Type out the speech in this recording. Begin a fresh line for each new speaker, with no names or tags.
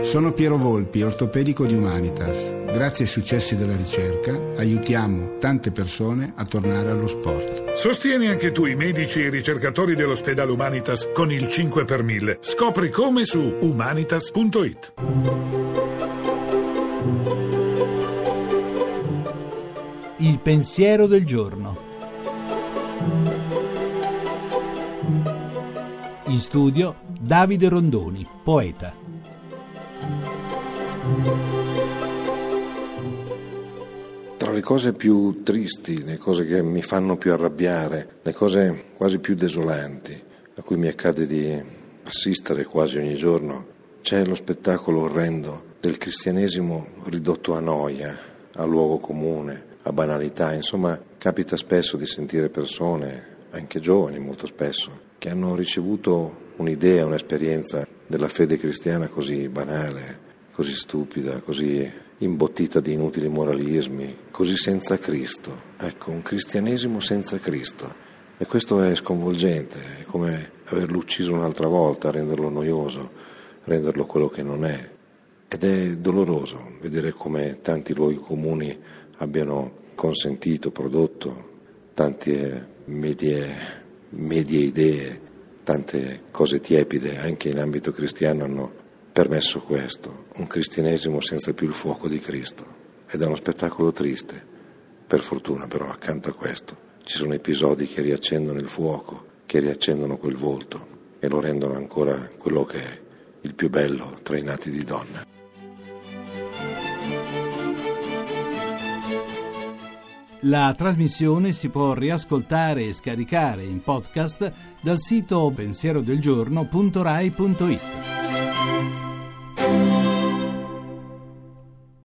Sono Piero Volpi, ortopedico di Humanitas. Grazie ai successi della ricerca aiutiamo tante persone a tornare allo sport.
Sostieni anche tu i medici e i ricercatori dell'ospedale Humanitas con il 5 per 1000. Scopri come su humanitas.it.
Il pensiero del giorno. In studio Davide Rondoni, poeta.
Tra le cose più tristi, le cose che mi fanno più arrabbiare, le cose quasi più desolanti, a cui mi accade di assistere quasi ogni giorno, c'è lo spettacolo orrendo del cristianesimo ridotto a noia, a luogo comune, a banalità. Insomma, capita spesso di sentire persone, anche giovani molto spesso, che hanno ricevuto un'idea, un'esperienza della fede cristiana così banale, così stupida, così imbottita di inutili moralismi, così senza Cristo. Ecco, un cristianesimo senza Cristo. E questo è sconvolgente, è come averlo ucciso un'altra volta, renderlo noioso, renderlo quello che non è. Ed è doloroso vedere come tanti luoghi comuni abbiano consentito, prodotto tante medie, medie idee, tante cose tiepide anche in ambito cristiano hanno permesso questo, un cristianesimo senza più il fuoco di Cristo. Ed è uno spettacolo triste, per fortuna però accanto a questo ci sono episodi che riaccendono il fuoco, che riaccendono quel volto e lo rendono ancora quello che è il più bello tra i nati di donna.
La trasmissione si può riascoltare e scaricare in podcast dal sito pensierodelgiorno.rai.it.